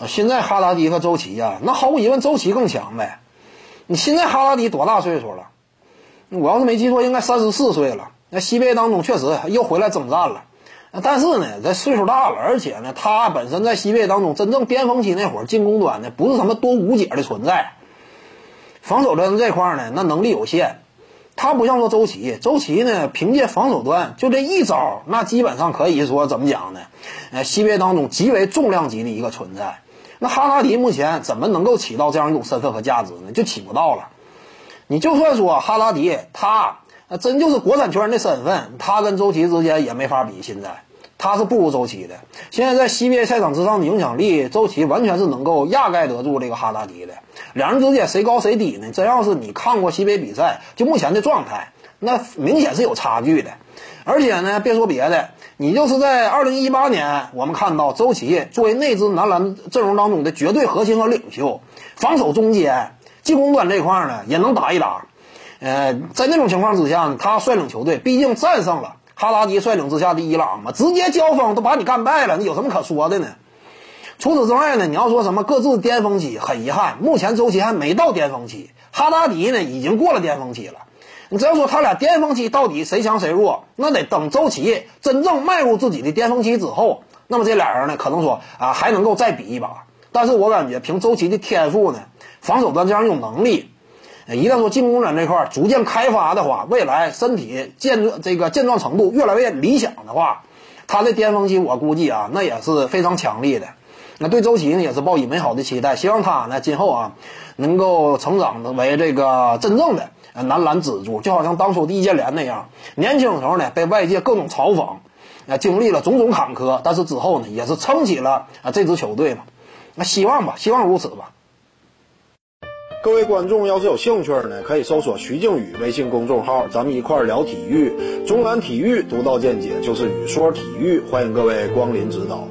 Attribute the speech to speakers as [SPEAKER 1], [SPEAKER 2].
[SPEAKER 1] 啊，现在哈达迪和周琦呀，那毫无疑问周琦更强呗。你现在哈达迪多大岁数了？我要是没记错，应该三十四岁了。那西贝当中确实又回来征战了，但是呢，这岁数大了，而且呢，他本身在西贝当中真正巅峰期那会儿，进攻端呢不是什么多无解的存在，防守端这块呢，那能力有限。他不像说周琦，周琦呢凭借防守端就这一招，那基本上可以说怎么讲呢？呃，西贝当中极为重量级的一个存在。那哈拉迪目前怎么能够起到这样一种身份和价值呢？就起不到了。你就算说哈拉迪他。真就是国产球员的身份，他跟周琦之间也没法比。现在他是不如周琦的。现在在 CBA 赛场之上的影响力，周琦完全是能够压盖得住这个哈拉迪的。两人之间谁高谁低呢？真要是你看过西北比赛，就目前的状态，那明显是有差距的。而且呢，别说别的，你就是在2018年，我们看到周琦作为内支男篮阵容当中的绝对核心和领袖，防守中间、进攻端这块呢，也能打一打。呃，在那种情况之下呢，他率领球队，毕竟战胜了哈达迪率领之下的伊朗嘛，直接交锋都把你干败了，你有什么可说的呢？除此之外呢，你要说什么各自巅峰期，很遗憾，目前周琦还没到巅峰期，哈达迪呢已经过了巅峰期了。你只要说他俩巅峰期到底谁强谁弱，那得等周琦真正迈入自己的巅峰期之后，那么这俩人呢，可能说啊还能够再比一把。但是我感觉凭周琦的天赋呢，防守端这样一种能力。一旦说进攻端这块逐渐开发的话，未来身体健这个健壮程度越来越理想的话，他的巅峰期我估计啊，那也是非常强力的。那对周琦呢也是抱以美好的期待，希望他呢今后啊能够成长为这个真正的男篮支柱，就好像当初易建联那样，年轻时候呢被外界各种嘲讽，啊经历了种种坎坷，但是之后呢也是撑起了啊这支球队嘛。那希望吧，希望如此吧。
[SPEAKER 2] 各位观众要是有兴趣呢，可以搜索徐静宇微信公众号，咱们一块聊体育。中南体育独到见解就是语说体育，欢迎各位光临指导。